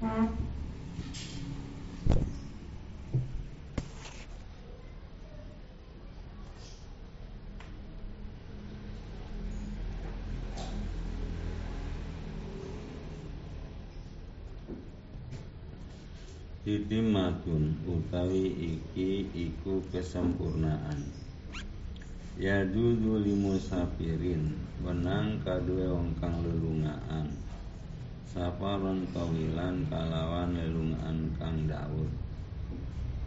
Titimatun utawi iki iku kesempurnaan. Ya dudu limusafirin Benang kadue wong kang lelungaan Safaron tawilan kalawan lelungaan kang daud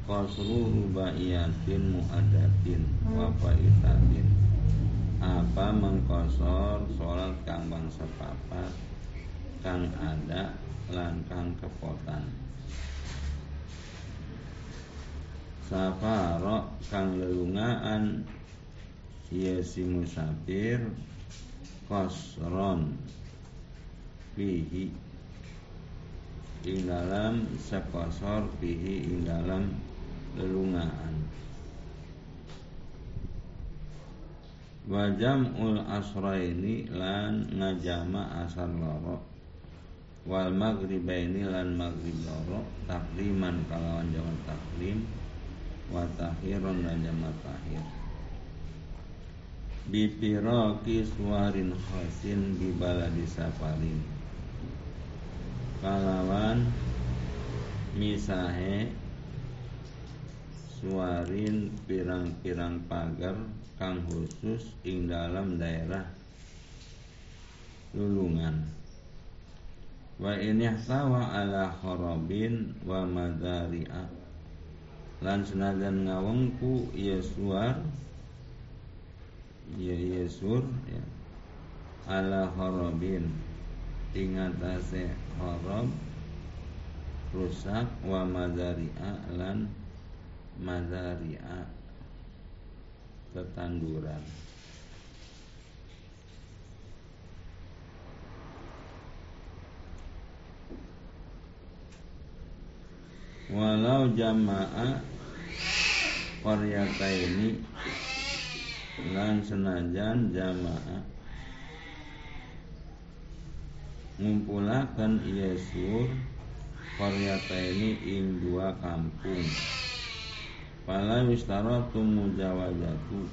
Qasru rubaiyatin muadatin Wafaitatin Apa mengkosor sholat kang bangsa papat Kang ada lan kang kepotan? Safaro kang lelungaan ia si musafir kosron fihi ing dalam sekosor fihi ing dalam lelungaan. Wajam ul asraini lan ngajama asar loro. Wal maghribaini lan maghrib loro. Takliman kalawan jaman taklim. Wa tahiron dan jamak tahir. Bipiraki suarin khasin di baladi safarin kalawan misahe suarin pirang-pirang pagar kang khusus ing dalam daerah lulungan. Wa ini sawa ala kharabin wa madari'a. Lan senajan ngawengku ia suar ia ia sur ya ala ingatase harab rusak wa madari'a lan madari'a ketanduran walau jamaah qaryata ini lan senajan jamaah ngumpulakan Yesur qaryata ini ing dua kampung. Fala wistaratu mujawajatu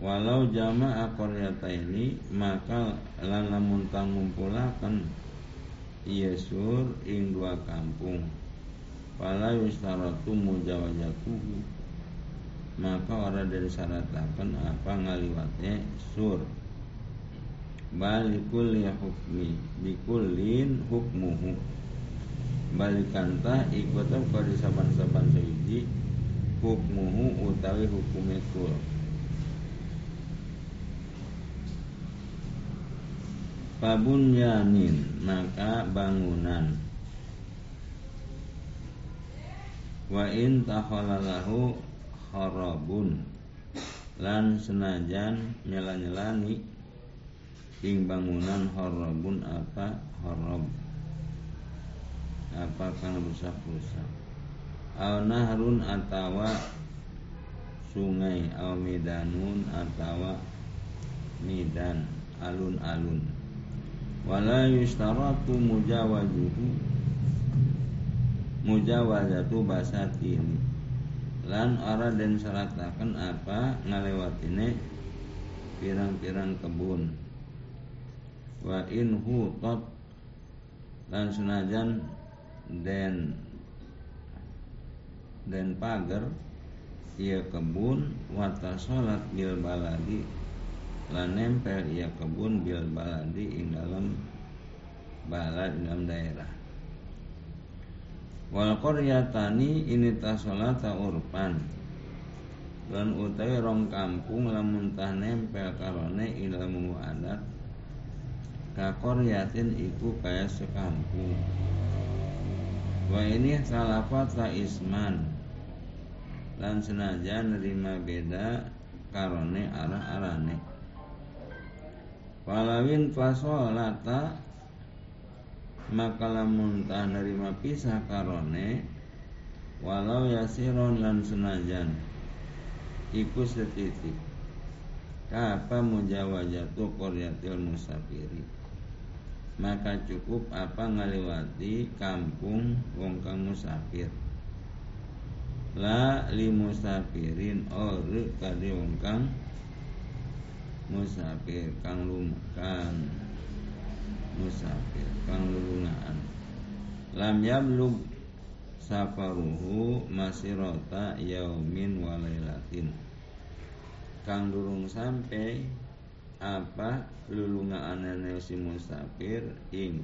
Walau jamaah qaryata ini maka lan lamun ngumpulakan Yesur ing dua kampung. Fala yustaratu mujawajatuhu Maka orang dari syaratakan apa ngaliwatnya sur Balikul ya hukmi Bikulin hukmuhu. Balikantah ikutam kau saban-saban sehiji Hukmuhu utawi hukumnya kul. Pabun yanin maka bangunan. Wa in takhalalahu kharabun lan senajan nyela-nyelani ing bangunan harabun apa? Harab apa kang rusak-rusak au nahrun atawa sungai au midanun atawa midan alun-alun. Wala yustaratu mujawazuhu mujawazatu basatin. Lan ora dan syaratakan apa ngalewatine pirang-pirang kebun wa in hutat lan senajan den den pagar ia kebun wata salat bil baladi lan nempel ia kebun bil baladi ing dalam balad dalam daerah. Wal qaryatani ini tasolata urpan lan utawi rong kampung lamun tah nempel karone ilmu adat ka qaryatin iku kaya sekampung wa ini salafata isman. Lan senajan nerima beda karone arah-arane Walawin fasolata maka lamun tah nerima pisah karone walau yasiron lan senajan iku setitik. Kapa mujawajatu qaryatil musafiri maka cukup apa ngaliwati kampung wong kang musafir. La li musafirin ore kade wong kang musafir kang lum kang musafir kang lulungaan lam yablug safaruhu masirota yaumin walailatin kang durung sampai apa lulungaanane si musafir ing.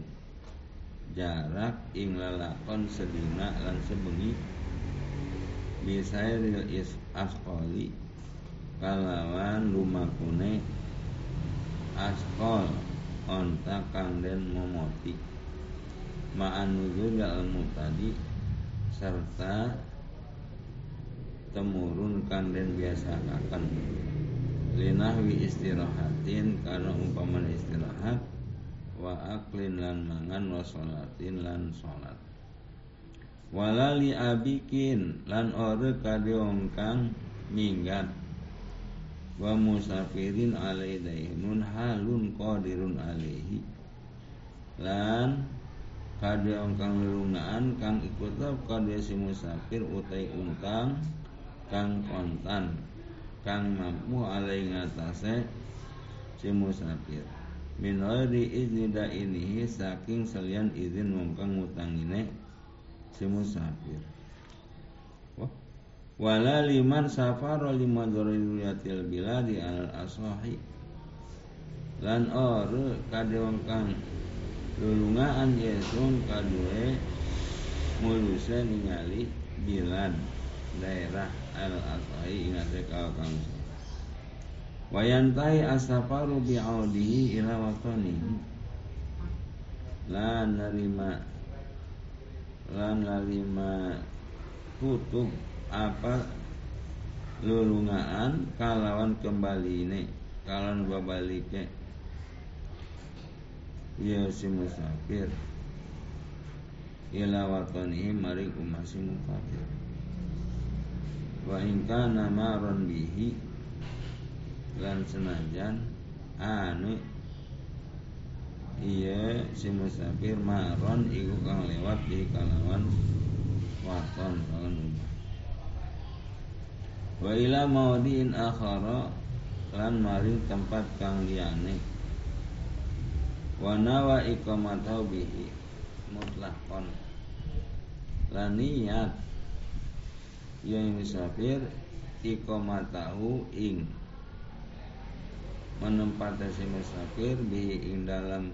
Jarak ing lalakon sedina lan sebengi. Bisairil is asqali. Kalawan lumakune askol onta kang den momoti. Ma'an nuzul ilmu tadi serta temurun kang den biasa akan linahwi istirahatin karena umpama istirahat wa aklin lan mangan wa sholatin lan sholat. Walali abikin lan ore kade kang minggat. Wa musafirin alai daimun halun qadirun alaihi. Lan kade kang lelungaan kang ikut kade si musafir utai untang kang kontan kang mampu alai ngatasé si musafir. Min ghairi izni inihi saking salian izin wong kang ngutangine si musafir. Wala liman safara lima dzurriyatil biladi al asahi lan or kade wong kang lulungaan yesun kadue muluse ningali bilad daerah al asai ingat kau kamu wayantai asafaru bi'audihi ila watanihi la narima la narima tutup apa lulungaan kalawan kembali ini kalawan babalike. Ya si musafir. Ila watanihi maring umasi musafir wa in kana maron bihi lan senajan anu iya si musafir maron iku kang lewat di kalawan waton kalawan rumah. Wa ila maudin akhara lan maring tempat kang liyane. Wa nawa iqamatahu bihi mutlaqon lan niat yang musafir iqamatahu ing. Menempati si musafir bi ing dalam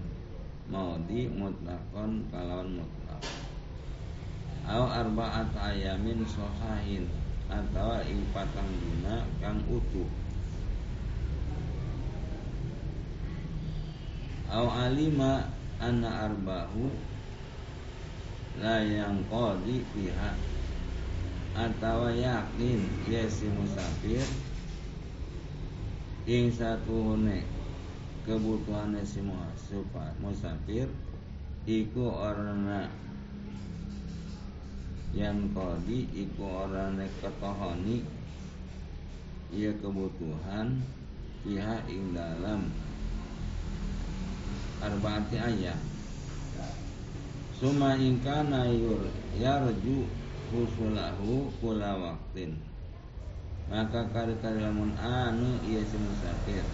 maudi mutlakon kalawan mutlak. Au arbaat ayamin sohahin atau ing patang dina kang utuh au alima anna arba'u la yang qadi pihak atau yakin ya si musafir? Ing hune kebutuhan si musafir iku orangna yang kodi iku orangna ketohoni ia kebutuhan pihak ing dalam. Arbaati ayat. Suma ingkana yur yarju husulahu kula waktin. Maka kari-kari lamun anu iya si musafir.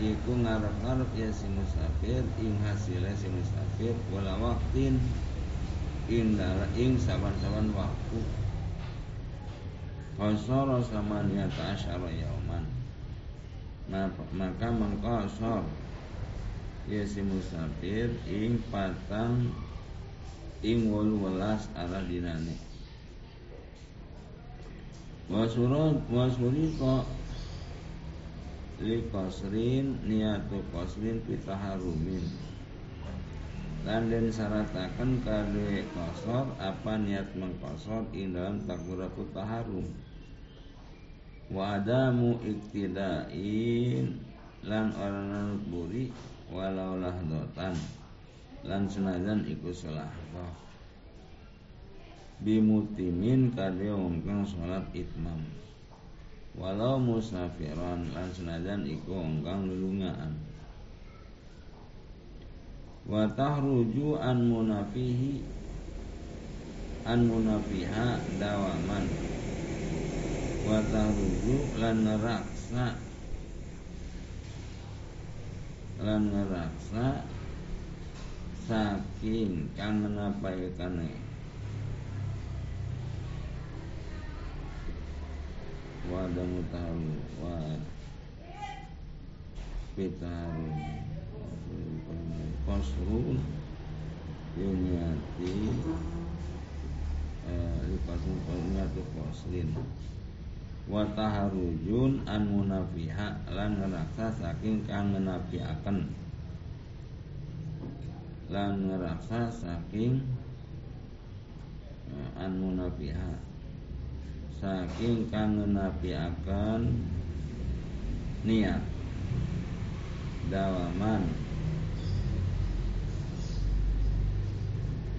Iku ngarep-ngarep ya si musafir ing hasilnya si musafir kula waktin. Ing dara ing saban-saban waktu. Kosoro sama niata asyara yauman. Maka mengkosor Ya si musafir ing patang wolu welas arah dinane. Wasurat wasuriko li kosrin niatu kosrin pitaharumin. Dan den syaratakan kade kosor apa niat mengkosor ing dalam takbiratul taharum wa adamu iktidain lan orang buri walau lahdotan lan senajan iku selahkah bimutimin kade wong salat itmam. Walau musafiran lan senajan iku wong kang lulungaan. Wa an munafihi an munafiha dawaman. Wa tahruju lan neraksa lan neraksa saking kang menapaikane wa damu tahu wa pitaru. Kosrun yunyati eh lipasun yunyati koslin wa taharujun an munafiha lan ngeraksa saking kang menafiaken lan ngeraksa saking eh, an munafiha saking kang menafiaken niat dawaman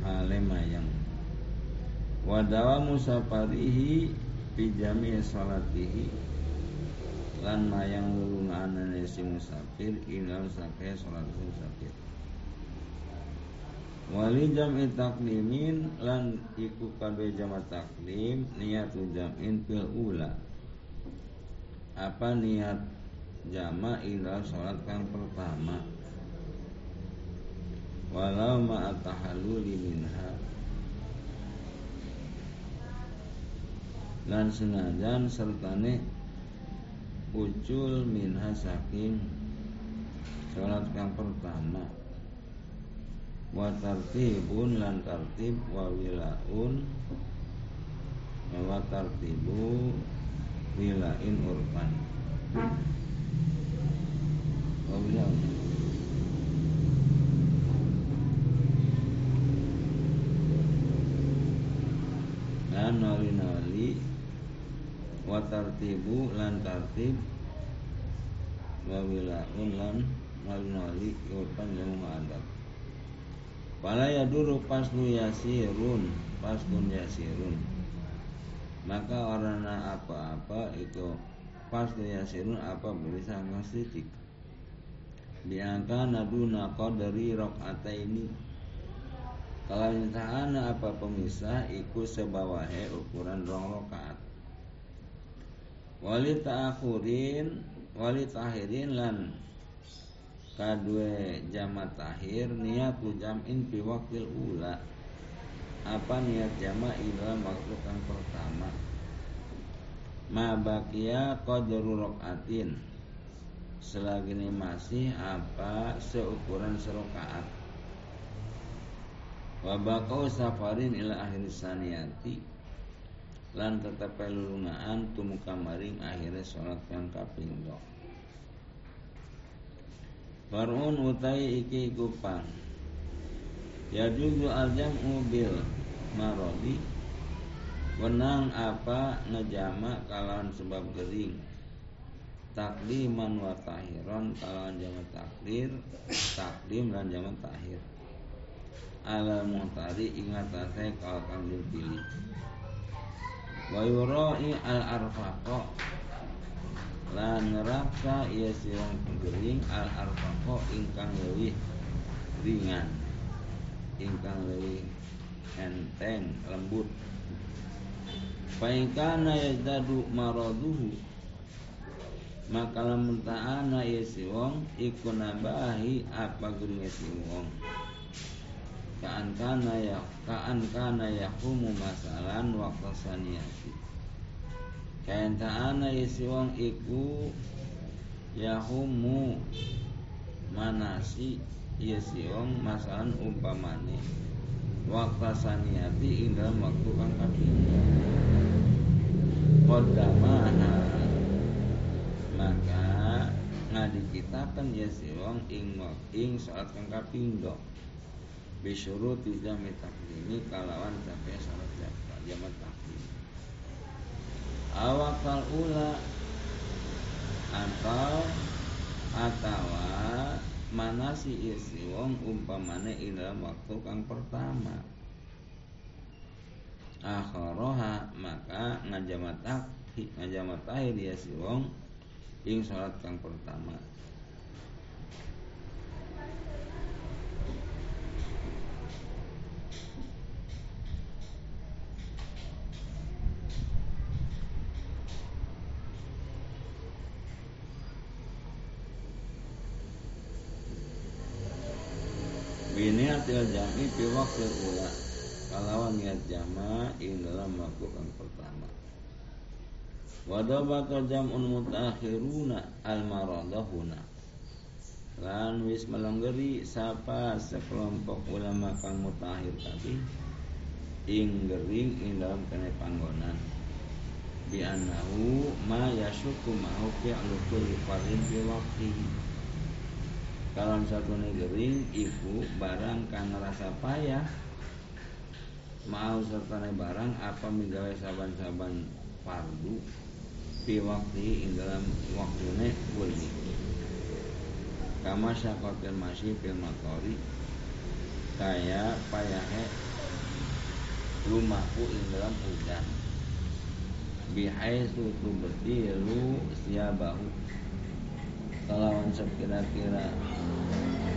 alemayang wadawa musafarihi pijami salatihi lan mayang lulunganane si musafir ilal sakai salat musafir Wali jam'i taklimin lan iku kabeh jama taklim niatu jam'in fil ula. Apa niat jama ila sholat kang pertama? Walau ma'atahalluli minha. Lan senajan sertane ucul minha saking sholat kang pertama wa tartibun lan tartib wa wilaun. Wa tartibu wilain urban. Oh iya. Dan nali-nali. Wa tartibu lan tartib. Wa wilaun lan nali-nali urpan yang menghadap Pala ya dulu paslu yasirun Paslun yasirun. Maka orang apa-apa itu Paslu yasirun apa bisa ngasidik biangka naduna qadari ini kalau ta'ana apa pemisah ikut sebawahe ukuran rong rakaat wali ta'akhurin wali tahirin lan kadue jamat tahir niat jam'in fi wakil ula. Apa niat jama ila waktu kang pertama? Ma bakia qadru rakaatin selagi ini masih apa seukuran serokaat. Wabakau safarin ila akhir saniyati. Lan tetap lulungaan tumuka maring akhirnya sholat kang kapinggo Barun utai iki kupang Ya juzu al jam'u bil marodi. Wenang apa ngejama kalawan sebab gering. Takliman wa tahiran kalawan jaman takdir. Taklim dan jaman tahir ala muhtari ingat saya kalau dipilih wa yurai al arfaqo lan neraka ia sirang gering al arfaqo ingkang lebih ringan. Ingkang lebih enteng lembut. Paingkana yazdadu maraduhu maka lamun ta'ana ya si wong iku nabahi apa gurunge si wong. Kaan kana ya kaan kana yakumu masalan waktu saniyati kain ta'ana ya si wong iku yahumu manasi ya si wong masalan umpamane. Waktu saniyati ing dalam waktu kang kaping Kodamaha maka ngadi kita kan ya si wong ing ing saat kang kapindho bisyuruti jami taklimi kalawan sampai salat jamat taklim awakal ula atau atawa mana si isi wong umpamane ing waktu kang pertama. Akharaha maka ngajamat takhi ngajamat tahir ya si wong ing salat kang pertama biniatil jami fi waktu ula. Kalawan niat jama ing dalam kang pertama. Wadabata jam'un mutakhiruna al-maradahuna. Lan wis melenggeri sapa sekelompok ulama kang mutakhir tadi ing gering ing dalam kene panggonan. Bi annahu ma yasuku ma'hu fi'lu kulli fardin fi waqtihi kalam satu gering iku barang kang ngerasa payah mau serta barang apa menggawe saban-saban fardu fi waktu ing dalam waktune kulli kama syakotil masih fil matori kaya payahe rumahku ing dalam hujan bihaisu tubdilu siabahu kalawan sekira-kira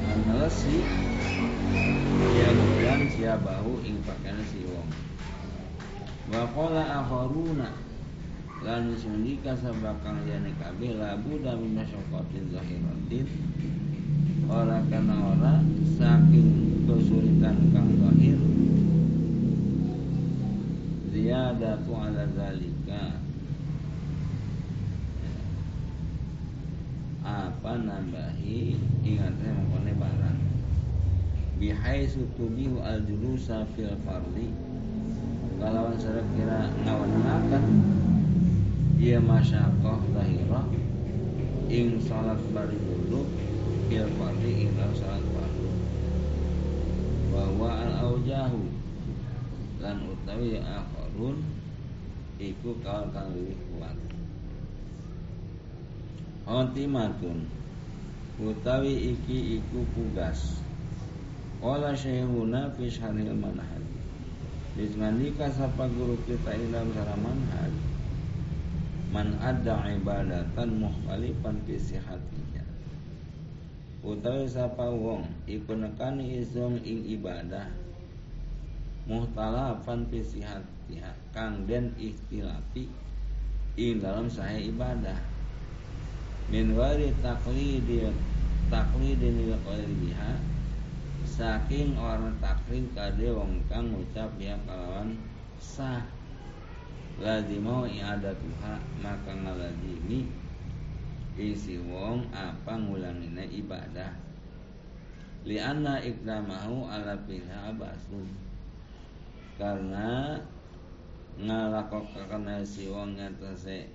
menelesi ya hujan siabahu ing pakaian si wong. Wa qala akharuna. Lan sundika sabakang liyane kabeh labu da min masyaqqatin zahiratin ora kana ora saking kesulitan kang zahir. Ziyadatu ala zalika apa nambahi ingatnya mengkone barang. Bihai sutubihu al julusa fil farli kalawan sarek kira ngawan ngakan ia masyakoh zahirah ing salat bari dulu il fardi ing salat fardu. Bahwa al aujahu lan utawi akharun iku kawal kang kuat. Khotimatun utawi iki iku pugas Qala syekhuna fi syarhil manhaj. Dismandika sapa guru kita ilam sara manhaj? Man ada ibadatan mukhtalifan fi sihatiha utawi sapa wong iku nekani izong ing ibadah muhtalafan fi sihatiha kang den ikhtilafi ing dalam sahih ibadah min wari taklidi taklidin lil biha saking orang taklid kade wong kang ngucap ya kalawan sah. Lazimau i'adatuha maka ngalazimi isi wong apa ngulangina ibadah. Lianna ikramahu ala fiha basun karena ngalakokakan si wong ngatase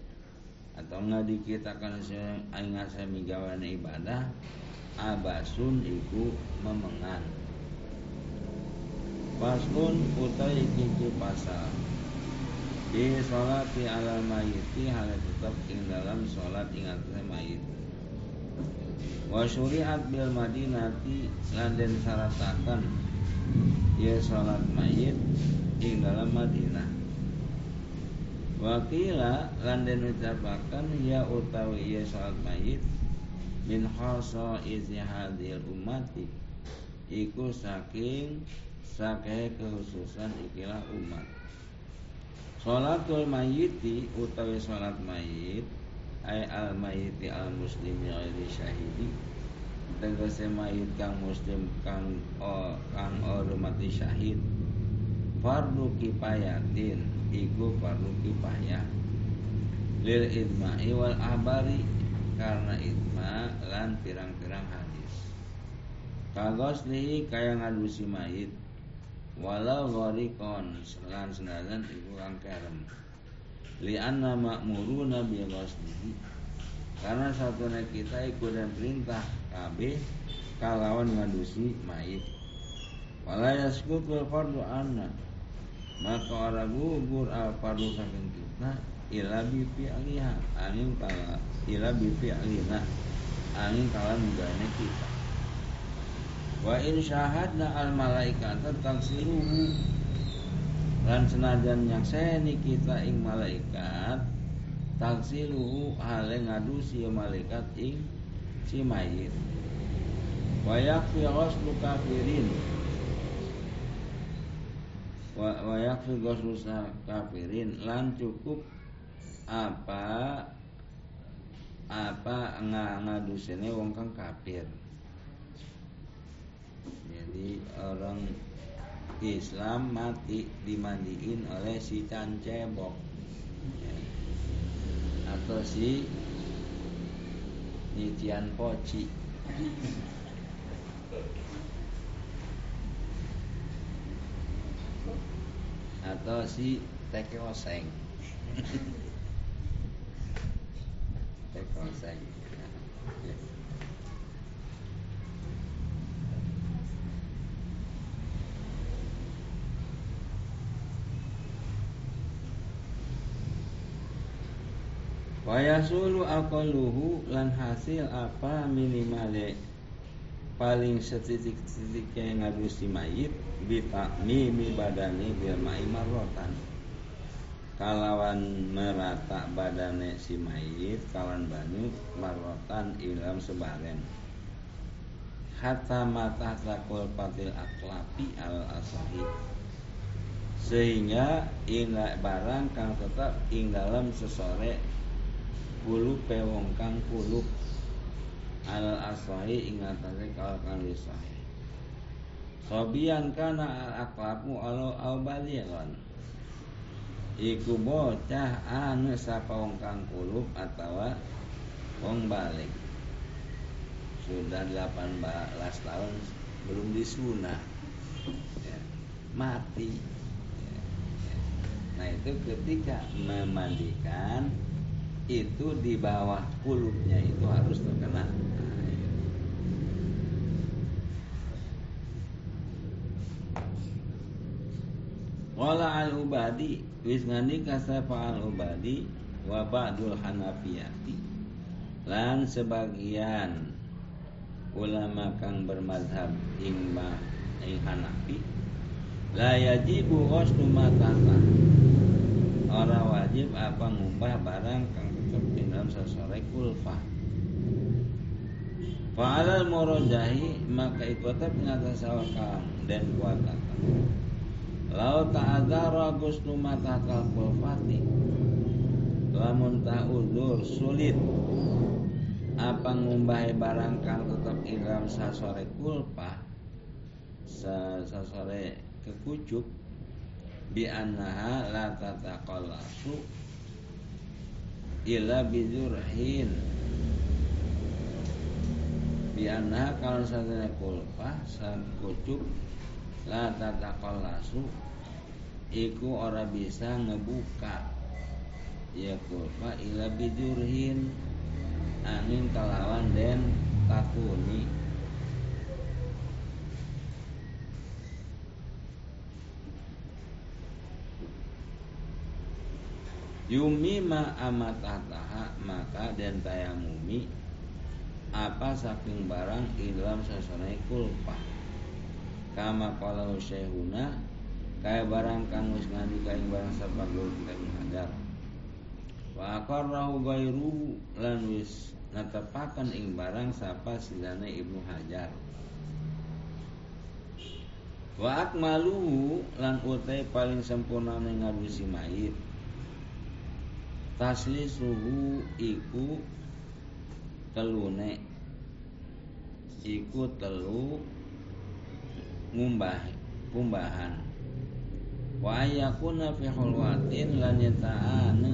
atau ngadikitakan si wong aing ngasa migawana ibadah abasun iku memengan Pasun utai kiki pasal di di ala mayiti hal tetap ing dalam sholat ing atase mayit. Wa syuri'at bil madinati lan den syaratakan ya sholat mayit ing dalam Madinah Wakila lan den ucapakan ya utawi ya sholat mayit min khasa izi hadil umati iku saking saking kehususan ikilah umat. Salatul mayyiti utawi salat mayit ay al mayyiti al muslimi ghairi syahidi tegese mayit kang muslim kang o, kang ora mati syahid fardu kifayatin iku fardu kifayah lil idma'i wal abari karena idma lan pirang-pirang hadis. Kagos nih kaya ngadusi mayit. Walau gharikon lan senajan ibu kang kerem. Li anna ma'muruna bi ghaslihi. Karena satunya kita ikut dan perintah KB kalawan ngadusi mayit. Wala yaskutul fardu anna maka orang gugur al fardu saking kita ila bi fi'liha. Angin kala ila bi fi'lina angin kala mudahnya kita. Wa in syahadna al malaikat tangsiruhu lan senajan yang seni kita ing malaikat tangsiruhu hale ngadusi malaikat ing si mayit. Wa yakfi ghuslu kafirin wa, wa yakfi kafirin. Lan cukup apa apa ngadusine wong kang kafir. Jadi orang Islam mati dimandiin oleh si cancebok ya. atau si nyician poci atau si tekoseng tekoseng Wayasulu aqalluhu lan hasil apa minimale paling setitik-titik yang ngadusi mayit mimi badani bil mai marrotan kalawan merata badane si mayit kawan banyu marrotan ilam sebaren. Hatta mata takul patil aklapi al asahi. Sehingga ing barang kang tetap ing dalam sesore Kulub pewong kang kulub al aswahi ingatase kal kang sahih. Sobian kana al aklamu alo al balighon Iku bocah anu sapa wong kang kulub atawa wong balik. Sudah 18 tahun belum disunah. Ya, Mati. Ya, ya. Nah itu ketika memandikan itu di bawah kulupnya itu harus terkena Wala al-ubadi wis ngani kasapa al-ubadi wa ba'dul hanafiyati. Lan sebagian ulama kang bermadhab ing ing Hanafi la yajibu ghuslu matata Orang wajib apa ngubah barang kang tetap di dalam sesore kulfa Fa'alal morojahi maka ikutnya pengatas kang dan kuatakan Lau ta'adara gusnu matakal kulfati. Lamun ta'udur sulit. Apa ngumbahi barang kang tetap dalam sasore kulpa sasore kekucuk bi annaha la tataqallasu illa bizurhin bi annaha kalau sadana kulpa sang kucuk la tataqallasu iku ora bisa ngebuka. Ya kulpa illa bizurhin angin kalawan den takuni. Yumi ma amatataha maka dan tayamumi apa saking barang ilam sasonai kulpa kama kalau syehuna kaya barang kang wis ngandi kaya barang sabagul kita hajar wa akarrahu gairu lan wis natepakan ing barang sapa silane ibnu hajar. Wa akmaluhu lan utai paling sempurna ning ngadusi mayit. Tasli suhu iku telune. Iku telu ngumbah kumbahan. Wa ayakuna fi hulwatin lan yata'ana.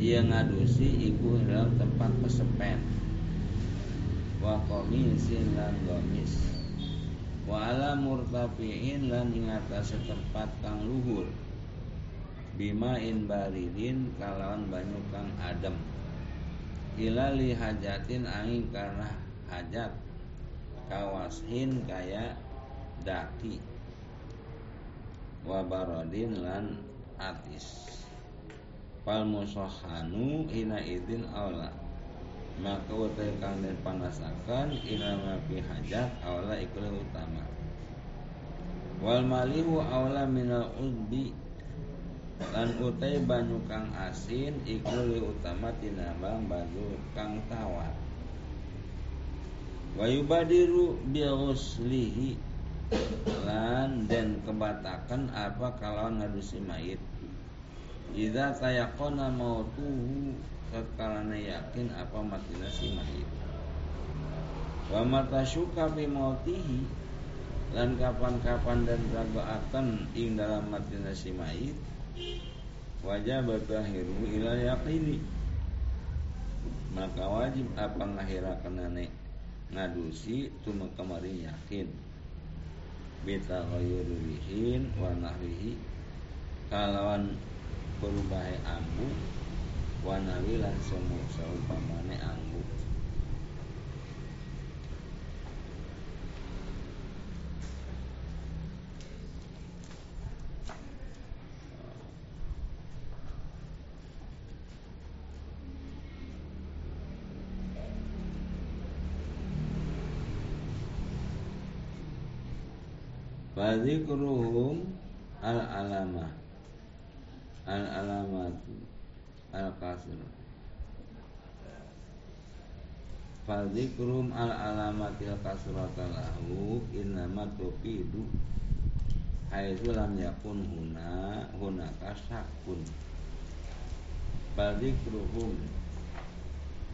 Ia ngadusi iku dalam tempat pesepen wa komisin lan gomis. Wa ala murtafiin lan ing tempat kang luhur. Bima in baridin kalawan banyu kang adem. Ilali hajatin angin karena hajat. Kawashin kaya daki. Wabarodin lan atis. Pal musohanu ina idin aula. Maka utai kang den panasakan ina mafi hajat aula ikul utama. Wal malihu aula minal udbi. Lan utai banyu kang asin iku utama tinambang banyu kang tawar. Wa yubadiru lan dan kebatakan apa kalau ngadusi mayit. Jika tayakona mautuhu Sekalana yakin apa mati si mayit. Wa mata syuka fi mautihi lan kapan-kapan dan akan ing dalam mati nasi mayit wajib batahiru ila yaqini. Maka wajib apa ngahirakan nenek ngadusi tuma kemari yakin beta ghayyurihin wa nahwihi kalawan perubahe ambu wa nahwi lan saumpamane ambu Fadzikruhum al-alamah Al-alamat Al-kasr Fadzikruhum al-alamatil kasrata lahu Innama tufidu Haitsu lam yakun huna Hunaka syakun. Fadzikruhum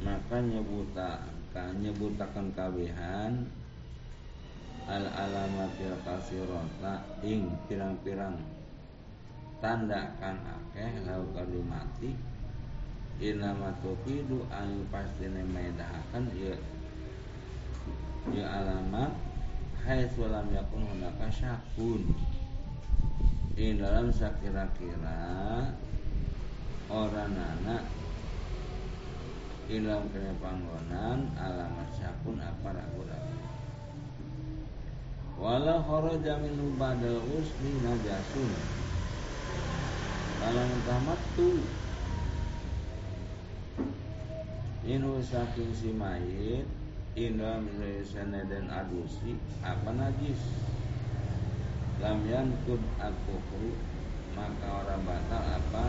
Maka nyebutakan Nyebutakan kawihan al alamatil kasirota ing pirang-pirang. Tanda kang akeh lau kalimati inama tufidu anu pastine medahaken ya ya alamat hai sulam yakun hunaka syakun ing dalam sakira-kira orang anak ilam kene panggonan alamat syakun apa ragu-ragu wala kharaja minhu ba'dal usli najasun. Kalau tamat tu inu saking si mayit indah misalnya dan adusi apa najis? Lam yankud al-kufru maka orang batal apa?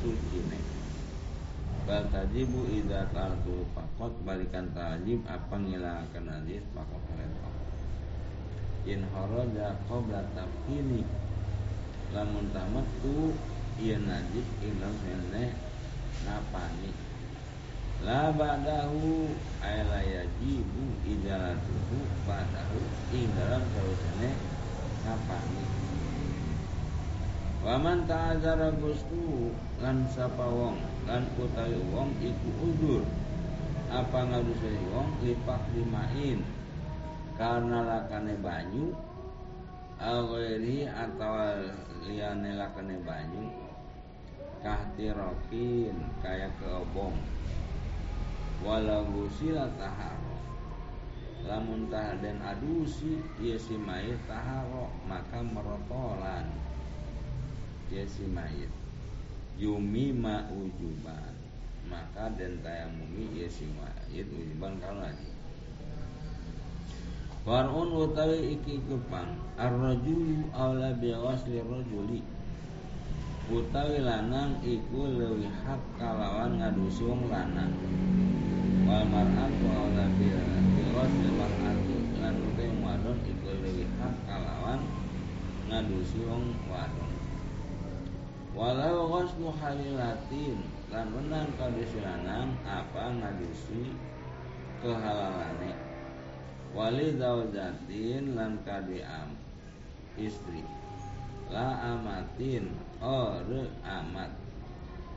Suci ne bal tajibu idza tartu fakot balikan tajib apa ngilangkan najis fakot letok in haraja qabla tafkini lamun tamat tu ieu najis ilam sene napani. La ba'dahu ay la yajibu ijalatuhu ba'dahu ing dalam sarusane napani. Waman ta'adzara gustu lan sapa wong lan utawi wong iku udur. Apa ngadusai wong lipak limain karena lakane banyu aweri atau liane lakane banyu kahtirokin kayak keobong. Walau gusila taharo lamun dan adusi ia si mayit taharo maka merotolan. Ia si mayit. Yumi ma ujuban. Maka dan tayamumi ia si mayit ujuban kalau lagi Far'un utawi iki kepang Ar-rajulu awla biwasli rajuli. Utawi lanang iku lewi hak kalawan ngadusi wong lanang. Wal mar'atu awla biwasli mar'ati Lan utawi wadon iku lewi hak kalawan ngadusi wong wadon. Walau ghaslu halilatin Lan menang kadusi lanang apa ngadusi kehalalane wali zaujatin lan kadiam. Istri. La amatin ore amat.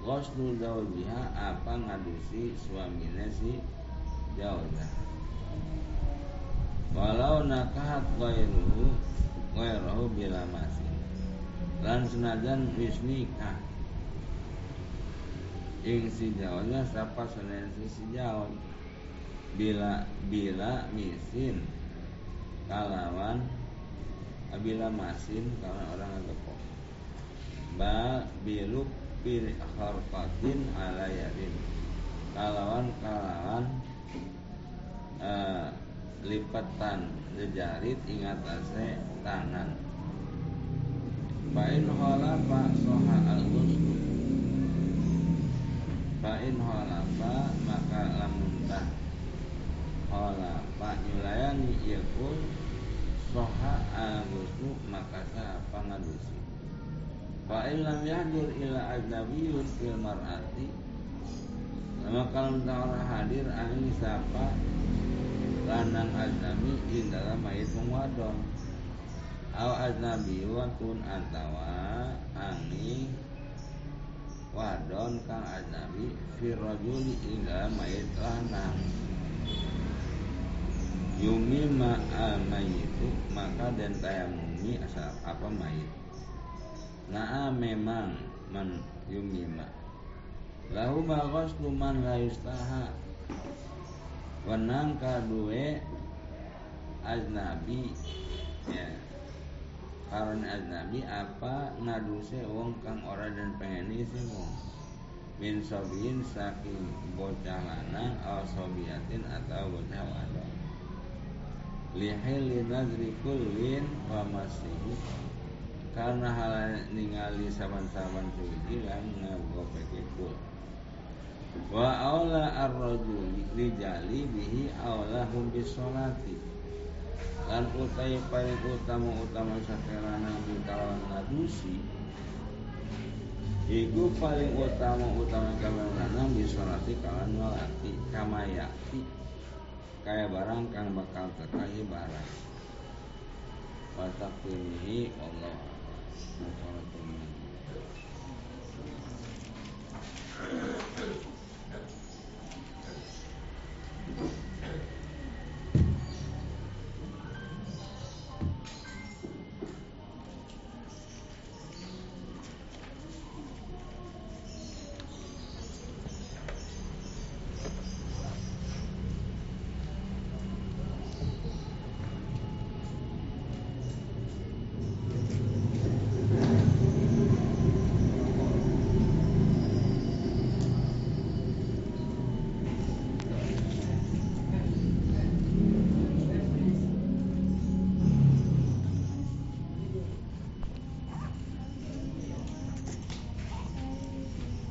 Ghoslu zaujiha apa ngadusi suaminya si jauzah Walau nakahat ghairuhu ghairuhu bila masih. Lan senajan wis nikah. Ing si jauzah sapa senajan si jauh bila bila misin kalawan bila masin kalawan orang ngegepok ba biluk pir harfatin ala yadin. Kalawan kalawan uh, lipatan jejarit ingat ase tangan. Fa'in halafa soha al-ghuslu Fa'in halafa maka lamuntah Ola Pak Yulayani pun Soha agusu maka apa ngadusi? Pak ilam yahdur ila ajnabiyun fil mar'ati Lama kalau orang hadir angin siapa? Lanang ajnabi di dalam mayit wadon Aw kun antawa ani wadon kang ajnabi fi rajuli ila mayit lanang yumi ma al mayitu maka dan tayamumi asal apa mayit? Nah memang man yumima lahu bagos luman la yustaha. Wenang kadue aznabi ya. Karena aznabi apa ngaduse wong kang ora dan pengen isi wong. Min sobiin saking bocah lanang atau sobiatin atau bocah wadon lihil nadri kullin wa masihi. Karena hal ningali saban-saban suci lan ngagopeke kul. Wa aula ar-rajuli rijali bihi aula hum bisolati. Lan utai paling utama utama sakerana di kalawan ngadusi Iku paling utama utama kalawan lanang bisolati kalan nolati kamayati kaya barang kang bakal tekahi barang. Watakfirihi Allah. Wassalamualaikum